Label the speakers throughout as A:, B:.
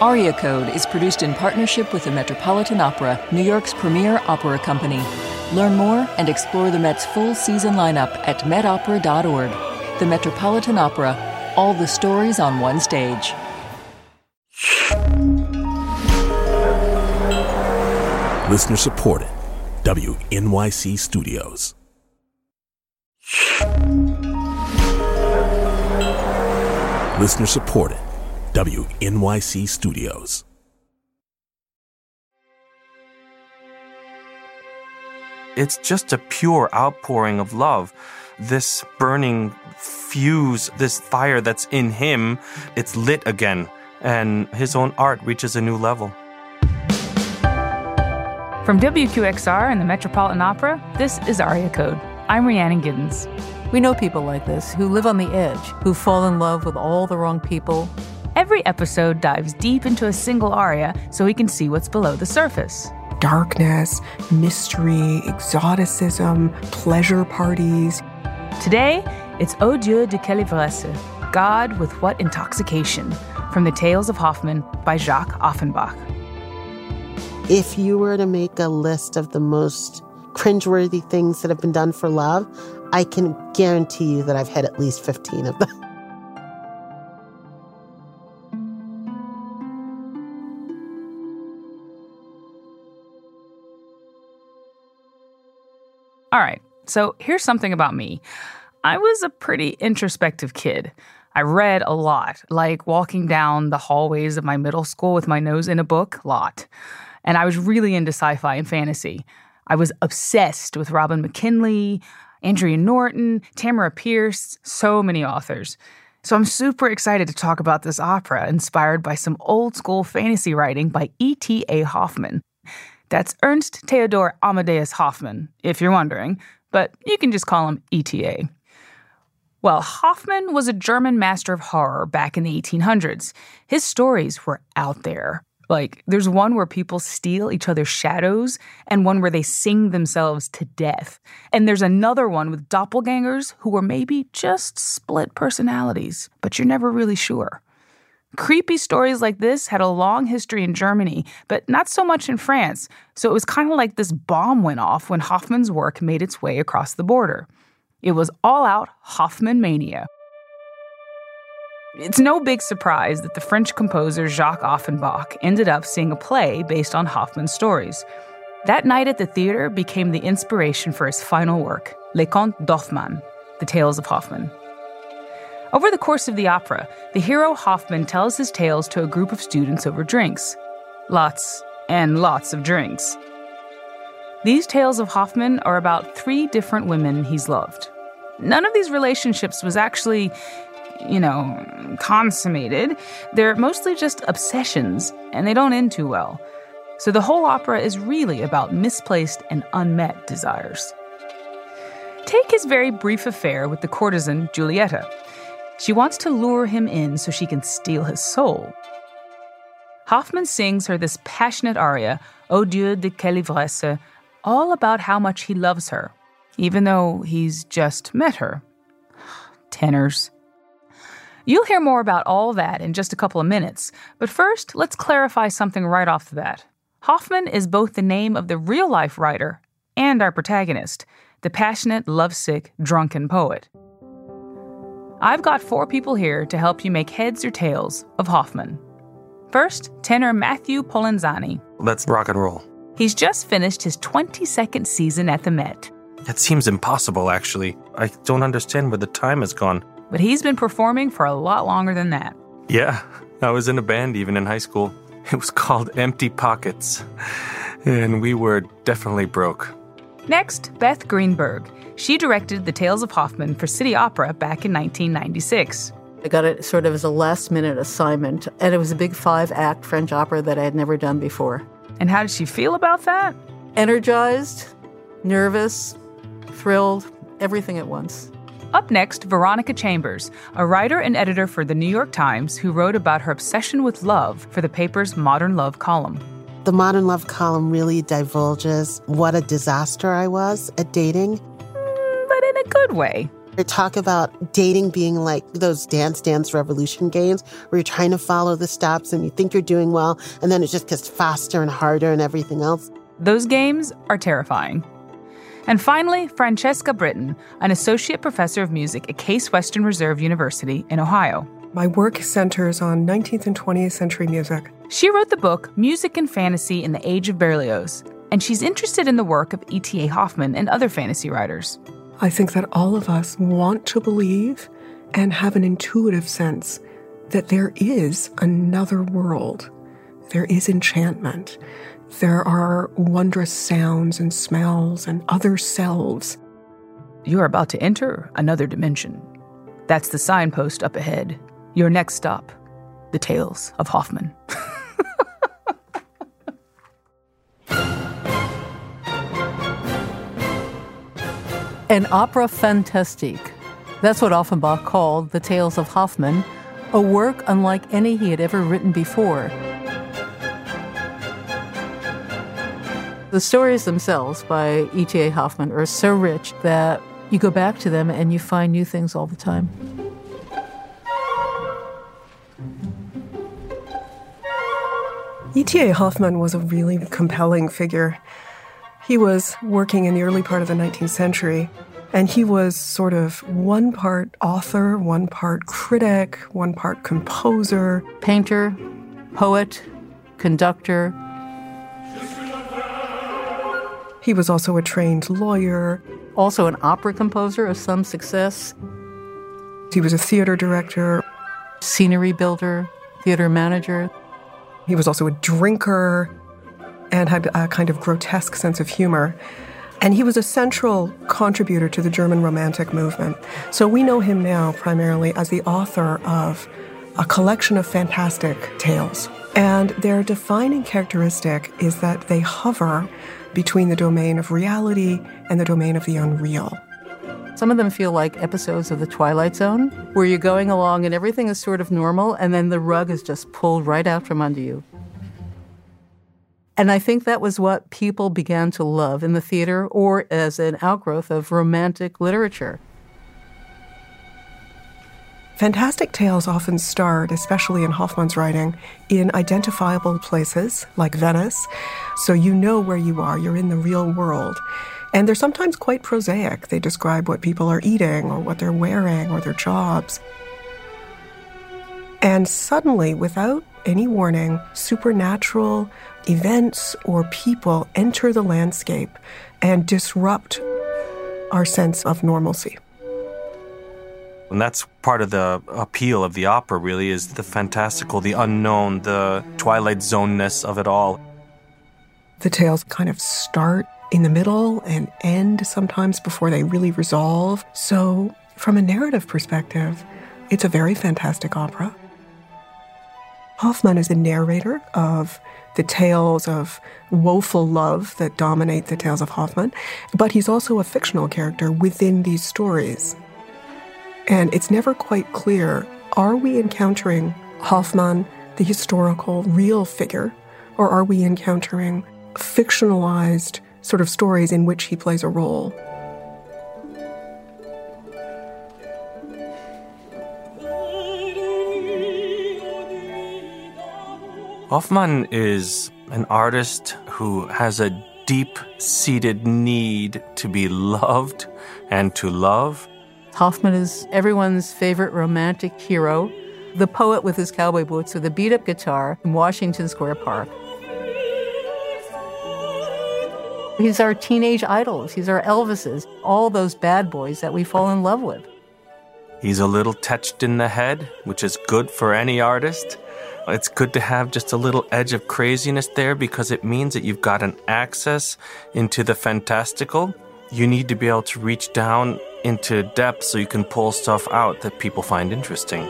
A: Aria Code is produced in partnership with the Metropolitan Opera, New York's premier opera company. Learn more and explore the Met's full season lineup at metopera.org. The Metropolitan Opera, all the stories on one stage.
B: Listener supported. WNYC Studios. Listener supported. WNYC Studios.
C: It's just a pure outpouring of love. This burning fuse, this fire that's in him, it's lit again, and his own art reaches a new level.
D: From WQXR and the Metropolitan Opera, this is Aria Code. I'm Rhiannon Giddens.
E: We know people like this who live on the edge, who fall in love with all the wrong people
D: Every episode dives deep into a single aria so we can see what's below the surface.
F: Darkness, mystery, exoticism, pleasure parties.
D: Today, it's Ô Dieu de quelle ivresse, God with what intoxication, from the Tales of Hoffmann by Jacques Offenbach.
G: If you were to make a list of the most cringeworthy things that have been done for love, I can guarantee you that I've had at least 15 of them.
D: All right, so here's something about me. I was a pretty introspective kid. I read a lot, like walking down the hallways of my middle school with my nose in a book, lot. And I was really into sci fi and fantasy. I was obsessed with Robin McKinley, Andre Norton, Tamora Pierce, so many authors. So I'm super excited to talk about this opera inspired by some old school fantasy writing by E.T.A. Hoffmann. That's Ernst Theodor Amadeus Hoffmann, if you're wondering, but you can just call him ETA. Well, Hoffmann was a German master of horror back in the 1800s. His stories were out there. Like, there's one where people steal each other's shadows, and one where they sing themselves to death. And there's another one with doppelgangers who were maybe just split personalities, but you're never really sure. Creepy stories like this had a long history in Germany, but not so much in France, so it was kind of like this bomb went off when Hoffmann's work made its way across the border. It was all out Hoffmann mania. It's no big surprise that the French composer Jacques Offenbach ended up seeing a play based on Hoffmann's stories. That night at the theater became the inspiration for his final work, Les Contes d'Hoffmann, The Tales of Hoffmann. Over the course of the opera, the hero Hoffmann tells his tales to a group of students over drinks. Lots and lots of drinks. These tales of Hoffmann are about three different women he's loved. None of these relationships was actually, you know, consummated. They're mostly just obsessions, and they don't end too well. So the whole opera is really about misplaced and unmet desires. Take his very brief affair with the courtesan Giulietta. She wants to lure him in so she can steal his soul. Hoffmann sings her this passionate aria, Ô Dieu de quelle ivresse, all about how much he loves her, even though he's just met her. Tenors. You'll hear more about all that in just a couple of minutes, but first, let's clarify something right off the bat. Hoffmann is both the name of the real life writer and our protagonist, the passionate, lovesick, drunken poet. I've got four people here to help you make heads or tails of Hoffmann. First, tenor Matthew Polenzani.
C: Let's rock and roll.
D: He's just finished his 22nd season at the Met.
C: That seems impossible, actually. I don't understand where the time has gone.
D: But he's been performing for a lot longer than that.
C: Yeah, I was in a band even in high school. It was called Empty Pockets. And we were definitely broke.
D: Next, Beth Greenberg. She directed The Tales of Hoffmann for City Opera back in 1996.
E: I got it sort of as a last minute assignment, and it was a big five act French opera that I had never done before.
D: And how did she feel about that?
E: Energized, nervous, thrilled, everything at once.
D: Up next, Veronica Chambers, a writer and editor for The New York Times who wrote about her obsession with love for the paper's Modern Love column.
G: The Modern Love column really divulges what a disaster I was at dating mm,
D: but in a good way.
G: They talk about dating being like those dance dance revolution games where you're trying to follow the steps and you think you're doing well, and then it just gets faster and harder and everything else.
D: Those games are terrifying. And finally, Francesca Brittan, an associate professor of music at Case Western Reserve University in Ohio.
F: My work centers on 19th and 20th century music.
D: She wrote the book Music and Fantasy in the Age of Berlioz, and she's interested in the work of E.T.A. Hoffmann and other fantasy writers.
F: I think that all of us want to believe and have an intuitive sense that there is another world. There is enchantment. There are wondrous sounds and smells and other selves.
D: You are about to enter another dimension. That's the signpost up ahead. Your next stop, the Tales of Hoffmann.
E: An opera fantastique. That's what Offenbach called The Tales of Hoffmann, a work unlike any he had ever written before. The stories themselves by E.T.A. Hoffmann are so rich that you go back to them and you find new things all the time.
F: E.T.A. Hoffmann was a really compelling figure. He was working in the early part of the 19th century, and he was sort of one part author, one part critic, one part composer,
E: painter, poet, conductor.
F: He was also a trained lawyer,
E: also an opera composer of some success.
F: He was a theater director,
E: scenery builder, theater manager.
F: He was also a drinker and had a kind of grotesque sense of humor. And he was a central contributor to the German Romantic movement. So we know him now primarily as the author of a collection of fantastic tales. And their defining characteristic is that they hover between the domain of reality and the domain of the unreal.
E: Some of them feel like episodes of The Twilight Zone, where you're going along and everything is sort of normal, and then the rug is just pulled right out from under you. And I think that was what people began to love in the theater or as an outgrowth of romantic literature.
F: Fantastic tales often start, especially in Hoffmann's writing, in identifiable places like Venice. So you know where you are, you're in the real world. And they're sometimes quite prosaic. They describe what people are eating or what they're wearing or their jobs. And suddenly, without any warning, supernatural events or people enter the landscape and disrupt our sense of normalcy.
C: And that's part of the appeal of the opera, really, is the fantastical, the unknown, the Twilight Zone ness of it all.
F: The tales kind of start in the middle and end sometimes before they really resolve. So, from a narrative perspective, it's a very fantastic opera. Hoffmann is the narrator of the tales of woeful love that dominate the tales of Hoffmann, but he's also a fictional character within these stories. And it's never quite clear are we encountering Hoffmann, the historical, real figure, or are we encountering fictionalized sort of stories in which he plays a role?
C: Hoffmann is an artist who has a deep seated need to be loved and to love.
E: Hoffmann is everyone's favorite romantic hero, the poet with his cowboy boots with a beat up guitar in Washington Square Park. He's our teenage idols, he's our Elvises, all those bad boys that we fall in love with.
C: He's a little touched in the head, which is good for any artist. It's good to have just a little edge of craziness there because it means that you've got an access into the fantastical. You need to be able to reach down into depth so you can pull stuff out that people find interesting.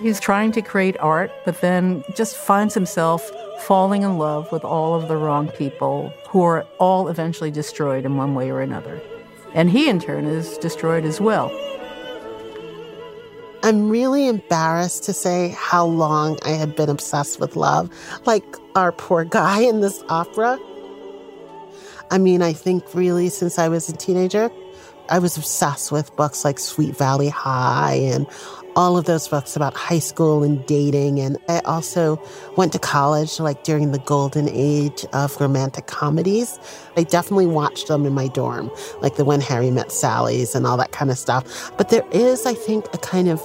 E: He's trying to create art, but then just finds himself falling in love with all of the wrong people who are all eventually destroyed in one way or another. And he, in turn, is destroyed as well.
G: I'm really embarrassed to say how long I had been obsessed with love, like our poor guy in this opera. I mean, I think really since I was a teenager, I was obsessed with books like Sweet Valley High and all of those books about high school and dating. And I also went to college like during the golden age of romantic comedies. I definitely watched them in my dorm, like the When Harry Met Sally's and all that kind of stuff. But there is, I think, a kind of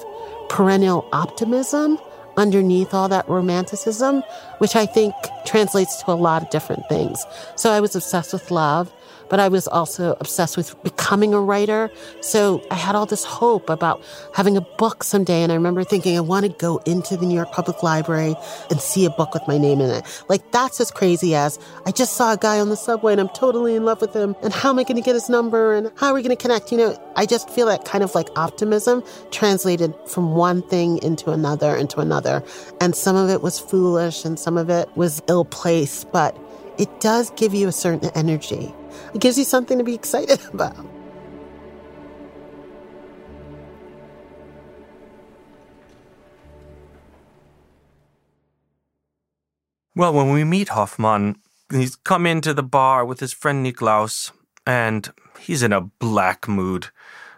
G: perennial optimism underneath all that romanticism, which I think translates to a lot of different things. So I was obsessed with love but I was also obsessed with becoming a writer. So I had all this hope about having a book someday. And I remember thinking, I want to go into the New York Public Library and see a book with my name in it. Like that's as crazy as I just saw a guy on the subway and I'm totally in love with him. And how am I going to get his number? And how are we going to connect? You know, I just feel that kind of like optimism translated from one thing into another, into another. And some of it was foolish and some of it was ill placed, but it does give you a certain energy. It gives you something to be excited about.
C: Well, when we meet Hoffmann, he's come into the bar with his friend Niklaus, and he's in a black mood,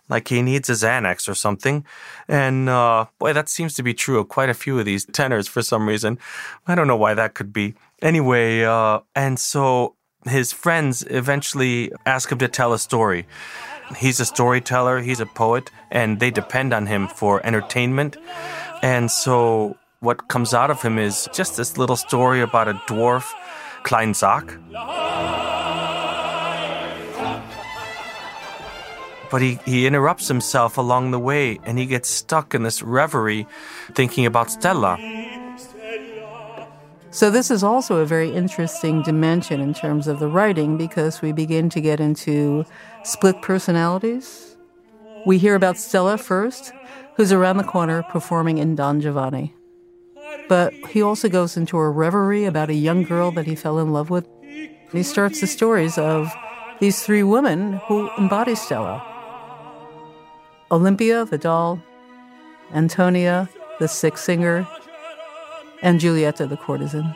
C: like he needs a Xanax or something. And uh, boy, that seems to be true of quite a few of these tenors for some reason. I don't know why that could be. Anyway, uh, and so his friends eventually ask him to tell a story. He's a storyteller, he's a poet, and they depend on him for entertainment. And so what comes out of him is just this little story about a dwarf, Kleinzach. But he, he interrupts himself along the way and he gets stuck in this reverie thinking about Stella.
E: So, this is also a very interesting dimension in terms of the writing because we begin to get into split personalities. We hear about Stella first, who's around the corner performing in Don Giovanni. But he also goes into a reverie about a young girl that he fell in love with. he starts the stories of these three women who embody Stella Olympia, the doll, Antonia, the sick singer, and Giulietta the courtesan.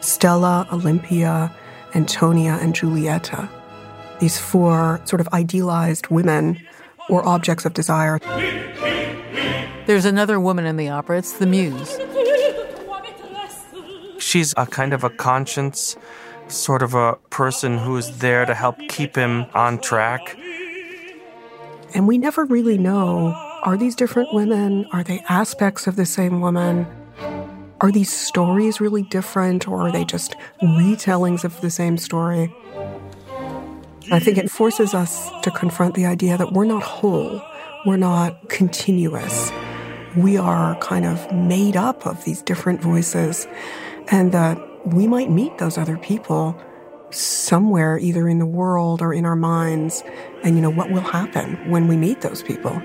F: Stella, Olympia, Antonia, and Giulietta. These four sort of idealized women or objects of desire.
E: There's another woman in the opera, it's the Muse.
C: She's a kind of a conscience, sort of a person who is there to help keep him on track.
F: And we never really know are these different women? Are they aspects of the same woman? Are these stories really different or are they just retellings of the same story? I think it forces us to confront the idea that we're not whole, we're not continuous. We are kind of made up of these different voices, and that we might meet those other people somewhere, either in the world or in our minds. And you know, what will happen when we meet those people?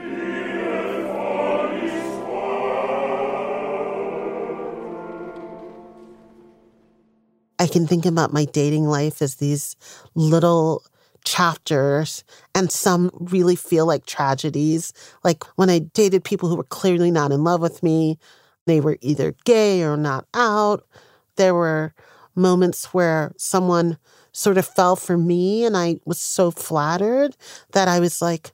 G: I can think about my dating life as these little chapters and some really feel like tragedies. Like when I dated people who were clearly not in love with me, they were either gay or not out. There were moments where someone sort of fell for me and I was so flattered that I was like,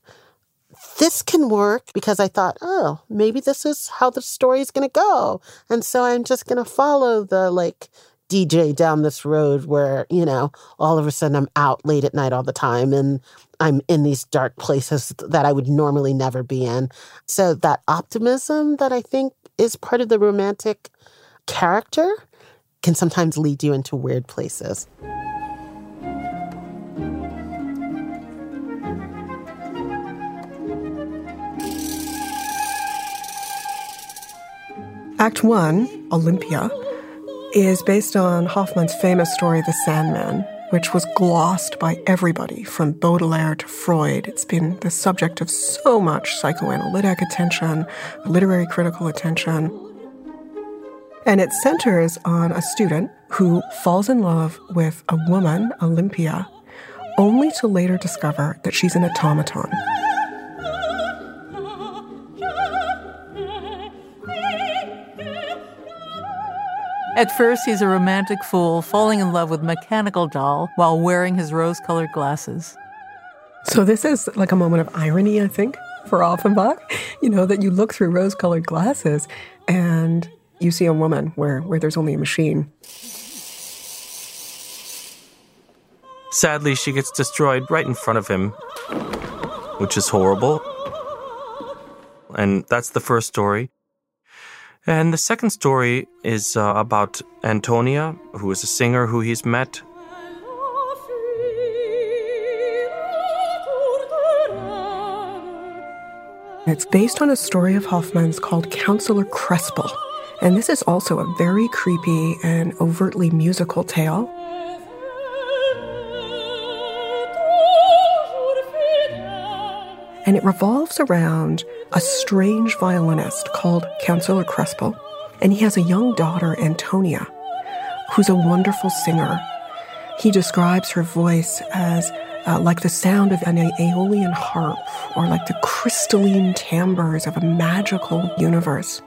G: this can work because I thought, oh, maybe this is how the story is going to go. And so I'm just going to follow the like DJ down this road where, you know, all of a sudden I'm out late at night all the time and I'm in these dark places that I would normally never be in. So that optimism that I think is part of the romantic character can sometimes lead you into weird places.
F: Act 1, Olympia, is based on Hoffmann's famous story, The Sandman, which was glossed by everybody from Baudelaire to Freud. It's been the subject of so much psychoanalytic attention, literary critical attention. And it centers on a student who falls in love with a woman, Olympia, only to later discover that she's an automaton.
E: At first, he's a romantic fool falling in love with mechanical doll while wearing his rose colored glasses.
F: So this is like a moment of irony, I think, for Offenbach. You know, that you look through rose colored glasses and you see a woman where, where there's only a machine.
C: Sadly, she gets destroyed right in front of him, which is horrible. And that's the first story. And the second story is uh, about Antonia, who is a singer who he's met.
F: It's based on a story of Hoffmann's called Counselor Crespel. And this is also a very creepy and overtly musical tale. And it revolves around a strange violinist called Counselor Crespel. And he has a young daughter, Antonia, who's a wonderful singer. He describes her voice as uh, like the sound of an Aeolian harp or like the crystalline timbres of a magical universe.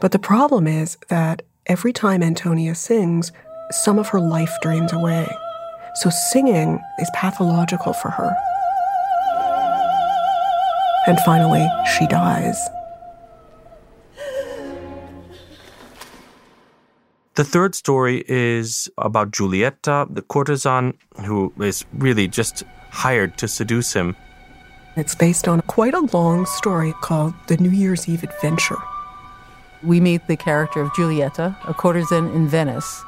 F: But the problem is that every time Antonia sings, some of her life drains away. So singing is pathological for her. And finally, she dies.
C: The third story is about Giulietta, the courtesan who is really just hired to seduce him.
F: It's based on quite a long story called The New Year's Eve Adventure.
E: We meet the character of Giulietta, a courtesan in Venice.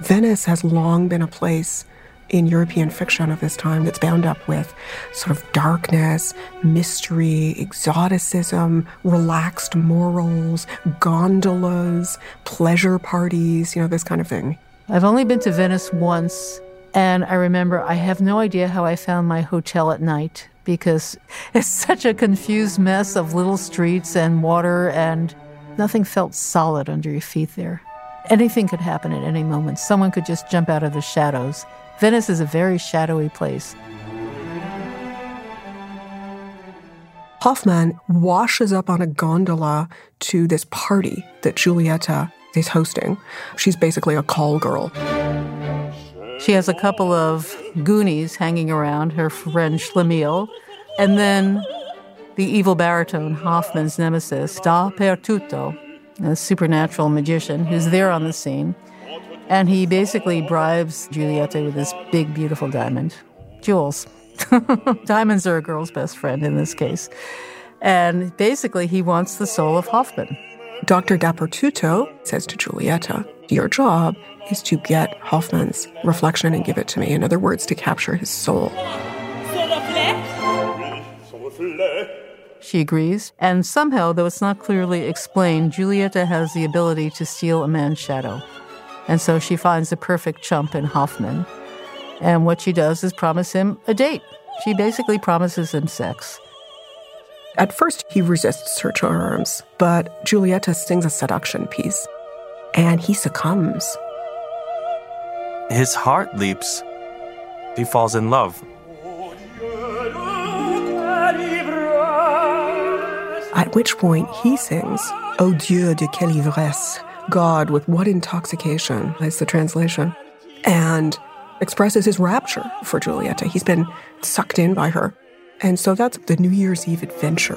F: Venice has long been a place in European fiction of this time that's bound up with sort of darkness, mystery, exoticism, relaxed morals, gondolas, pleasure parties, you know, this kind of thing.
E: I've only been to Venice once, and I remember I have no idea how I found my hotel at night because it's such a confused mess of little streets and water and Nothing felt solid under your feet there. Anything could happen at any moment. Someone could just jump out of the shadows. Venice is a very shadowy place.
F: Hoffmann washes up on a gondola to this party that Giulietta is hosting. She's basically a call girl.
E: She has a couple of goonies hanging around, her friend Schlemiel, and then the evil baritone, Hoffmann's nemesis, Dappertutto, a supernatural magician who's there on the scene. And he basically bribes Giulietta with this big, beautiful diamond. Jewels. Diamonds are a girl's best friend in this case. And basically, he wants the soul of Hoffmann.
F: Dr. Dappertutto says to Giulietta, Your job is to get Hoffmann's reflection and give it to me. In other words, to capture his soul.
E: She agrees. And somehow, though it's not clearly explained, Giulietta has the ability to steal a man's shadow. And so she finds the perfect chump in Hoffmann. And what she does is promise him a date. She basically promises him sex.
F: At first, he resists her charms, but Giulietta sings a seduction piece, and he succumbs.
C: His heart leaps. He falls in love.
F: At which point he sings, Oh Dieu de quelle ivresse, God with what intoxication, is the translation, and expresses his rapture for Giulietta. He's been sucked in by her. And so that's the New Year's Eve adventure.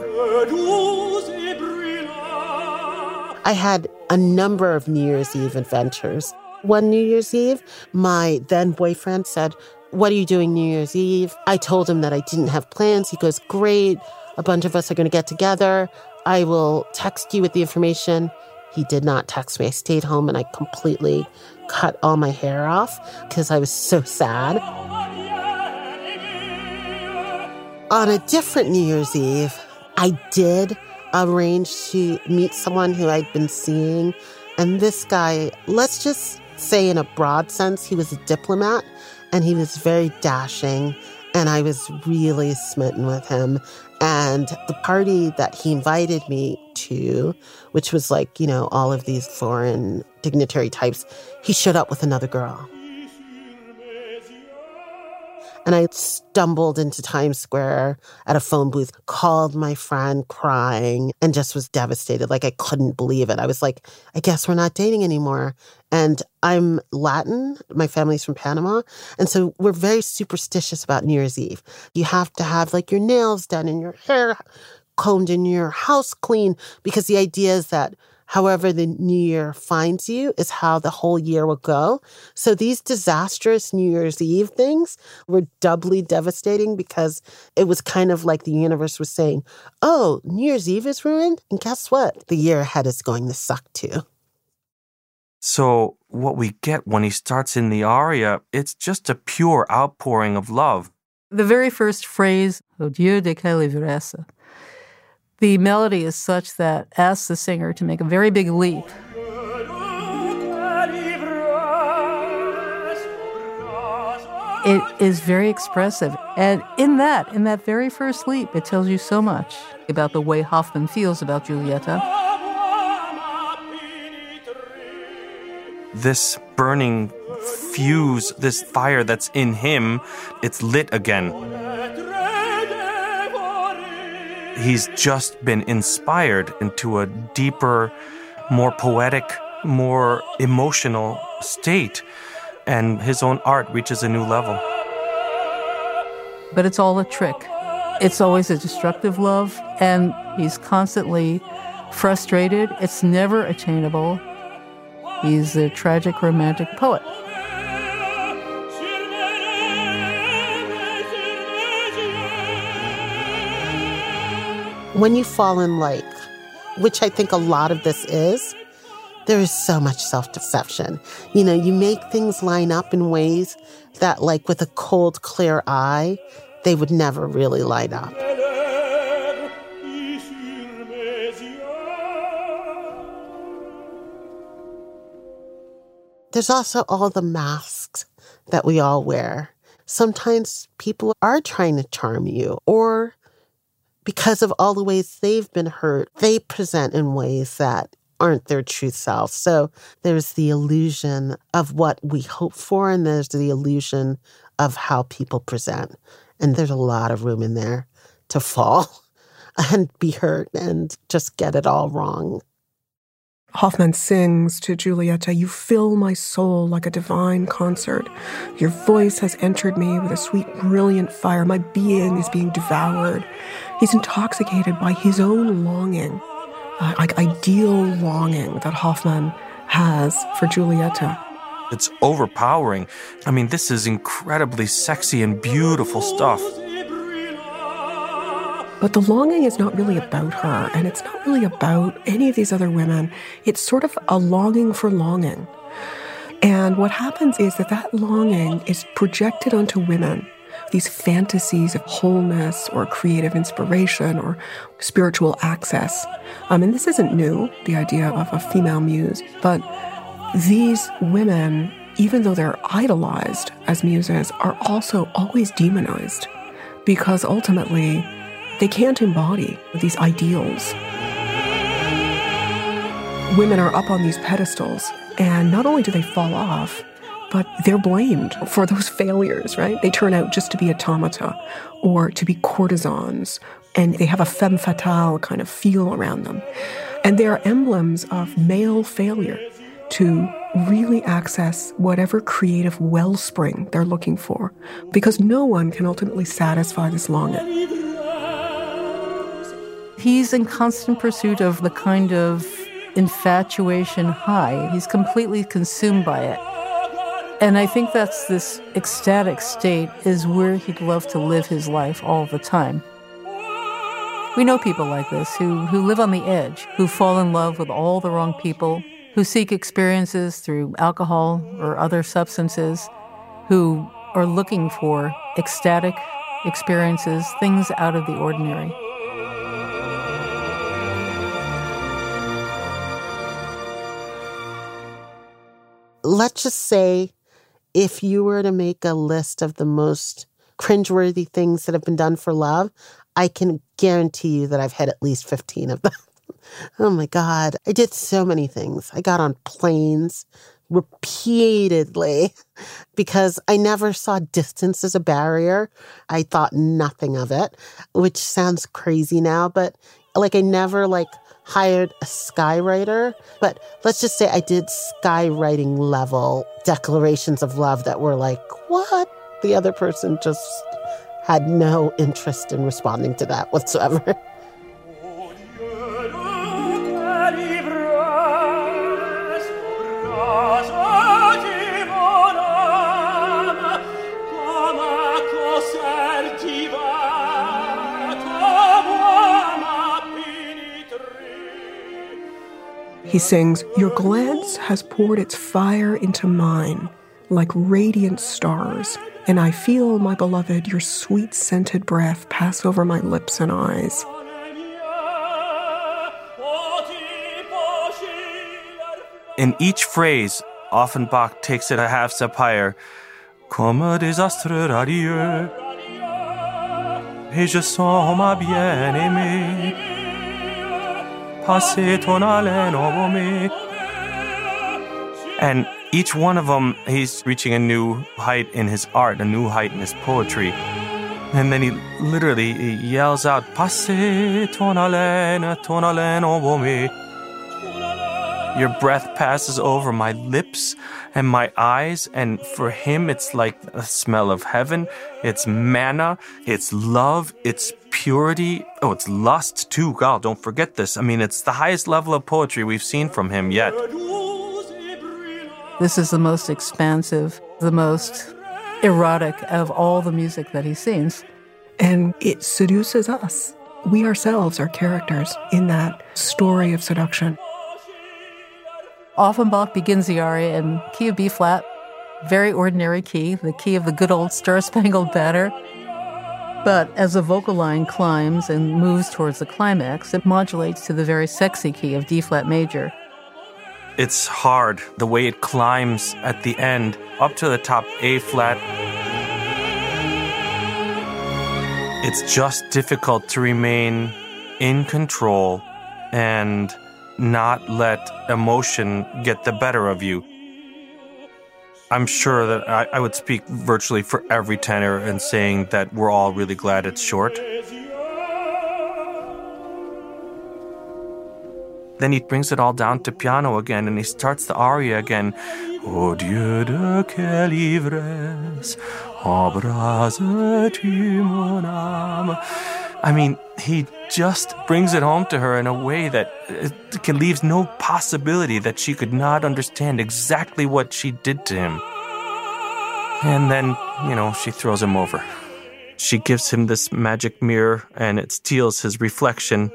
G: I had a number of New Year's Eve adventures. One New Year's Eve, my then boyfriend said, What are you doing New Year's Eve? I told him that I didn't have plans. He goes, Great. A bunch of us are going to get together. I will text you with the information. He did not text me. I stayed home and I completely cut all my hair off because I was so sad. On a different New Year's Eve, I did arrange to meet someone who I'd been seeing. And this guy, let's just say in a broad sense, he was a diplomat and he was very dashing. And I was really smitten with him. And the party that he invited me to, which was like, you know, all of these foreign dignitary types, he showed up with another girl. And I stumbled into Times Square at a phone booth, called my friend crying, and just was devastated. Like I couldn't believe it. I was like, I guess we're not dating anymore. And I'm Latin. My family's from Panama. And so we're very superstitious about New Year's Eve. You have to have like your nails done and your hair combed and your house clean because the idea is that however the new year finds you is how the whole year will go. So these disastrous New Year's Eve things were doubly devastating because it was kind of like the universe was saying, oh, New Year's Eve is ruined. And guess what? The year ahead is going to suck too.
C: So, what we get when he starts in the aria, it's just a pure outpouring of love.
E: The very first phrase, "O Dieu de quelle ivresse," the melody is such that asks the singer to make a very big leap. It is very expressive. And in that, in that very first leap, it tells you so much about the way Hoffmann feels about Giulietta.
C: This burning fuse, this fire that's in him, it's lit again he's just been inspired into a deeper, more poetic, more emotional state, and his own art reaches a new level.
E: But it's all a trick. It's always a destructive love, and he's constantly frustrated. It's never attainable. He's a tragic romantic poet.
G: When you fall in like, which I think a lot of this is, there is so much self deception. You know, you make things line up in ways that, like with a cold, clear eye, they would never really light up. There's also all the masks that we all wear. Sometimes people are trying to charm you, or because of all the ways they've been hurt, they present in ways that aren't their true self. So there's the illusion of what we hope for, and there's the illusion of how people present. And there's a lot of room in there to fall and be hurt and just get it all wrong.
F: Hoffmann sings to Giulietta, You fill my soul like a divine concert. Your voice has entered me with a sweet, brilliant fire. My being is being devoured. He's intoxicated by his own longing, uh, like ideal longing that Hoffmann has for Giulietta.
C: It's overpowering. I mean, this is incredibly sexy and beautiful stuff.
F: But the longing is not really about her, and it's not really about any of these other women. It's sort of a longing for longing. And what happens is that that longing is projected onto women, these fantasies of wholeness or creative inspiration or spiritual access. Um, and this isn't new, the idea of a female muse, but these women, even though they're idolized as muses, are also always demonized because ultimately they can't embody these ideals. Women are up on these pedestals, and not only do they fall off, but they're blamed for those failures, right? They turn out just to be automata or to be courtesans, and they have a femme fatale kind of feel around them. And they are emblems of male failure to really access whatever creative wellspring they're looking for, because no one can ultimately satisfy this longing.
E: He's in constant pursuit of the kind of infatuation high. He's completely consumed by it. And I think that's this ecstatic state is where he'd love to live his life all the time. We know people like this who, who live on the edge, who fall in love with all the wrong people, who seek experiences through alcohol or other substances, who are looking for ecstatic experiences, things out of the ordinary.
G: Let's just say if you were to make a list of the most cringeworthy things that have been done for love, I can guarantee you that I've had at least 15 of them. oh my God. I did so many things. I got on planes repeatedly because I never saw distance as a barrier. I thought nothing of it, which sounds crazy now, but like I never like hired a skywriter, but let's just say I did skywriting level declarations of love that were like, what? The other person just had no interest in responding to that whatsoever.
F: He sings, Your glance has poured its fire into mine like radiant stars, and I feel, my beloved, your sweet scented breath pass over my lips and eyes.
C: In each phrase, Offenbach takes it a half step higher. Comme des astres radieux, et je sens ma bien-aimée and each one of them, he's reaching a new height in his art, a new height in his poetry. And then he literally he yells out, Passe ton haleine, Your breath passes over my lips and my eyes. And for him, it's like a smell of heaven. It's manna. It's love. It's purity. Oh, it's lust too. God, don't forget this. I mean, it's the highest level of poetry we've seen from him yet.
E: This is the most expansive, the most erotic of all the music that he sings.
F: And it seduces us. We ourselves are characters in that story of seduction.
E: Offenbach begins the aria in key of B flat, very ordinary key, the key of the good old Star Spangled Banner. But as the vocal line climbs and moves towards the climax, it modulates to the very sexy key of D flat major.
C: It's hard the way it climbs at the end up to the top A flat. It's just difficult to remain in control and not let emotion get the better of you. I'm sure that I, I, would speak virtually for every tenor in saying that we're all really glad it's short. Then he brings it all down to piano again and he starts the aria again. Oh Dieu de quelle ivresse, embrase-tu mon âme. I mean, he just brings it home to her in a way that can leaves no possibility that she could not understand exactly what she did to him. And then, you know, she throws him over. She gives him this magic mirror and it steals his reflection,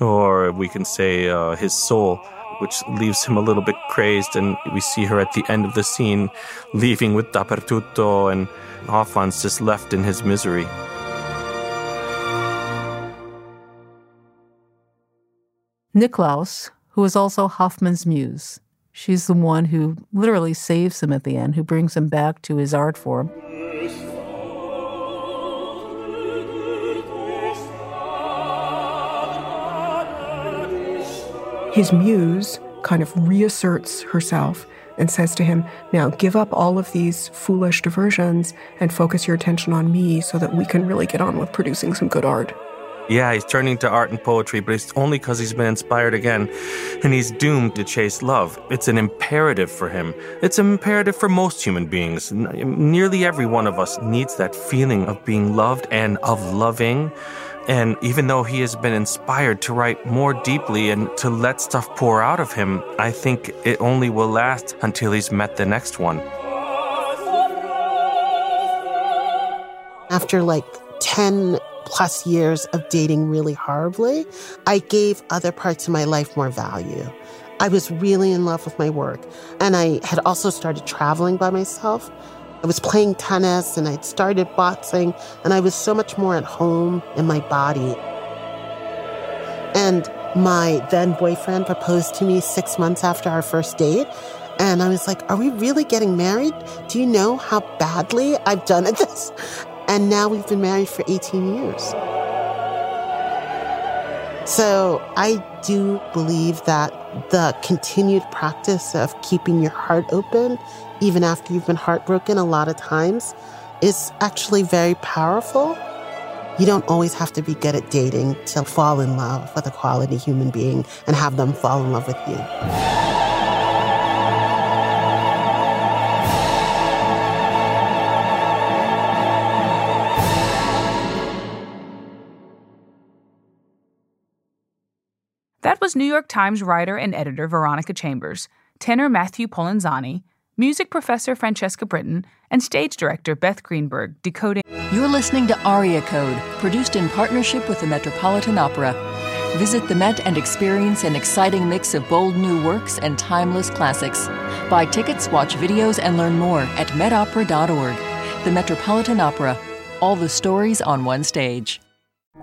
C: or we can say uh, his soul, which leaves him a little bit crazed. And we see her at the end of the scene leaving with Dappertutto, and Hoffmann's just left in his misery.
E: Niklaus, who is also Hoffmann's muse. She's the one who literally saves him at the end, who brings him back to his art form.
F: His muse kind of reasserts herself and says to him, Now give up all of these foolish diversions and focus your attention on me so that we can really get on with producing some good art.
C: Yeah, he's turning to art and poetry, but it's only because he's been inspired again. And he's doomed to chase love. It's an imperative for him. It's an imperative for most human beings. Nearly every one of us needs that feeling of being loved and of loving. And even though he has been inspired to write more deeply and to let stuff pour out of him, I think it only will last until he's met the next one.
G: After like 10 plus years of dating really horribly, I gave other parts of my life more value. I was really in love with my work. And I had also started traveling by myself. I was playing tennis and I'd started boxing, and I was so much more at home in my body. And my then boyfriend proposed to me six months after our first date. And I was like, Are we really getting married? Do you know how badly I've done at this? And now we've been married for 18 years. So I do believe that the continued practice of keeping your heart open, even after you've been heartbroken a lot of times, is actually very powerful. You don't always have to be good at dating to fall in love with a quality human being and have them fall in love with you.
D: New York Times writer and editor Veronica Chambers, tenor Matthew Polenzani, music professor Francesca Brittan, and stage director Beth Greenberg decoding.
A: You're listening to Aria Code, produced in partnership with the Metropolitan Opera. Visit the Met and experience an exciting mix of bold new works and timeless classics. Buy tickets, watch videos, and learn more at metopera.org. The Metropolitan Opera, all the stories on one stage.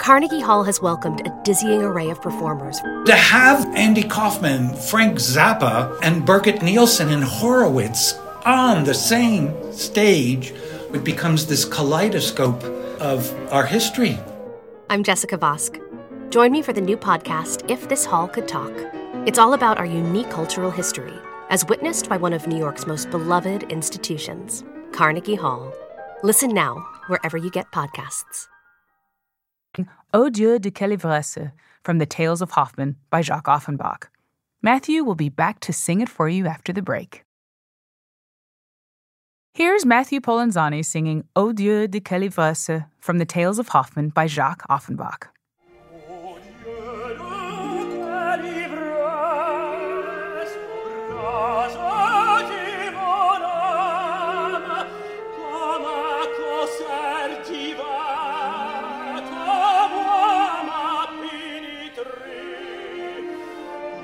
H: Carnegie Hall has welcomed a dizzying array of performers.
I: To have Andy Kaufman, Frank Zappa, and Birgit Nilsson and Horowitz on the same stage, it becomes this kaleidoscope of our history.
H: I'm Jessica Vosk. Join me for the new podcast, If This Hall Could Talk. It's all about our unique cultural history, as witnessed by one of New York's most beloved institutions, Carnegie Hall. Listen now, wherever you get podcasts.
D: Ô Dieu de quelle from The Tales of Hoffmann by Jacques Offenbach. Matthew will be back to sing it for you after the break. Here's Matthew Polenzani singing Ô Dieu de quelle from The Tales of Hoffmann by Jacques Offenbach.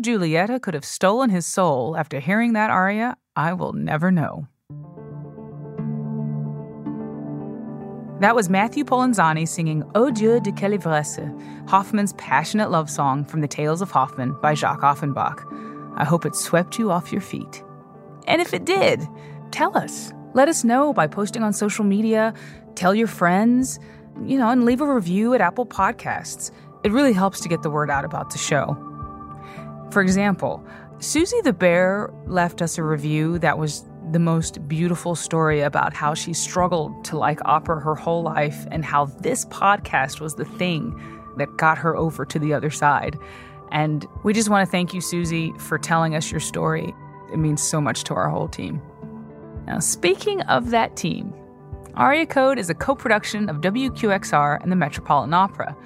D: Giulietta could have stolen his soul after hearing that aria, I will never know. That was Matthew Polenzani singing Ô Dieu de quelle ivresse, Hoffmann's passionate love song from The Tales of Hoffmann by Jacques Offenbach. I hope it swept you off your feet. And if it did, tell us. Let us know by posting on social media, tell your friends, you know, and leave a review at Apple Podcasts. It really helps to get the word out about the show. For example, Susie the Bear left us a review that was the most beautiful story about how she struggled to like opera her whole life and how this podcast was the thing that got her over to the other side. And we just want to thank you, Susie, for telling us your story. It means so much to our whole team. Now, speaking of that team, Aria Code is a co production of WQXR and the Metropolitan Opera.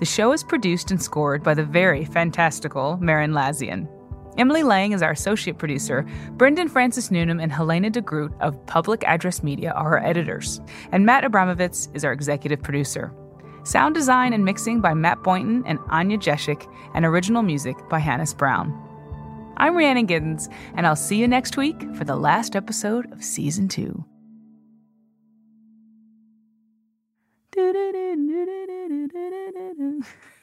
D: The show is produced and scored by the very fantastical Merrin Lazyan. Emily Lang is our associate producer. Brendan Francis Noonan and Helena DeGroot of Public Address Media are our editors. And Matt Abramovitz is our executive producer. Sound design and mixing by Matt Boynton and Anya Jeshik, and original music by Hannis Brown. I'm Rhiannon Giddens, and I'll see you next week for the last episode of Season 2 da, da, da, da, da.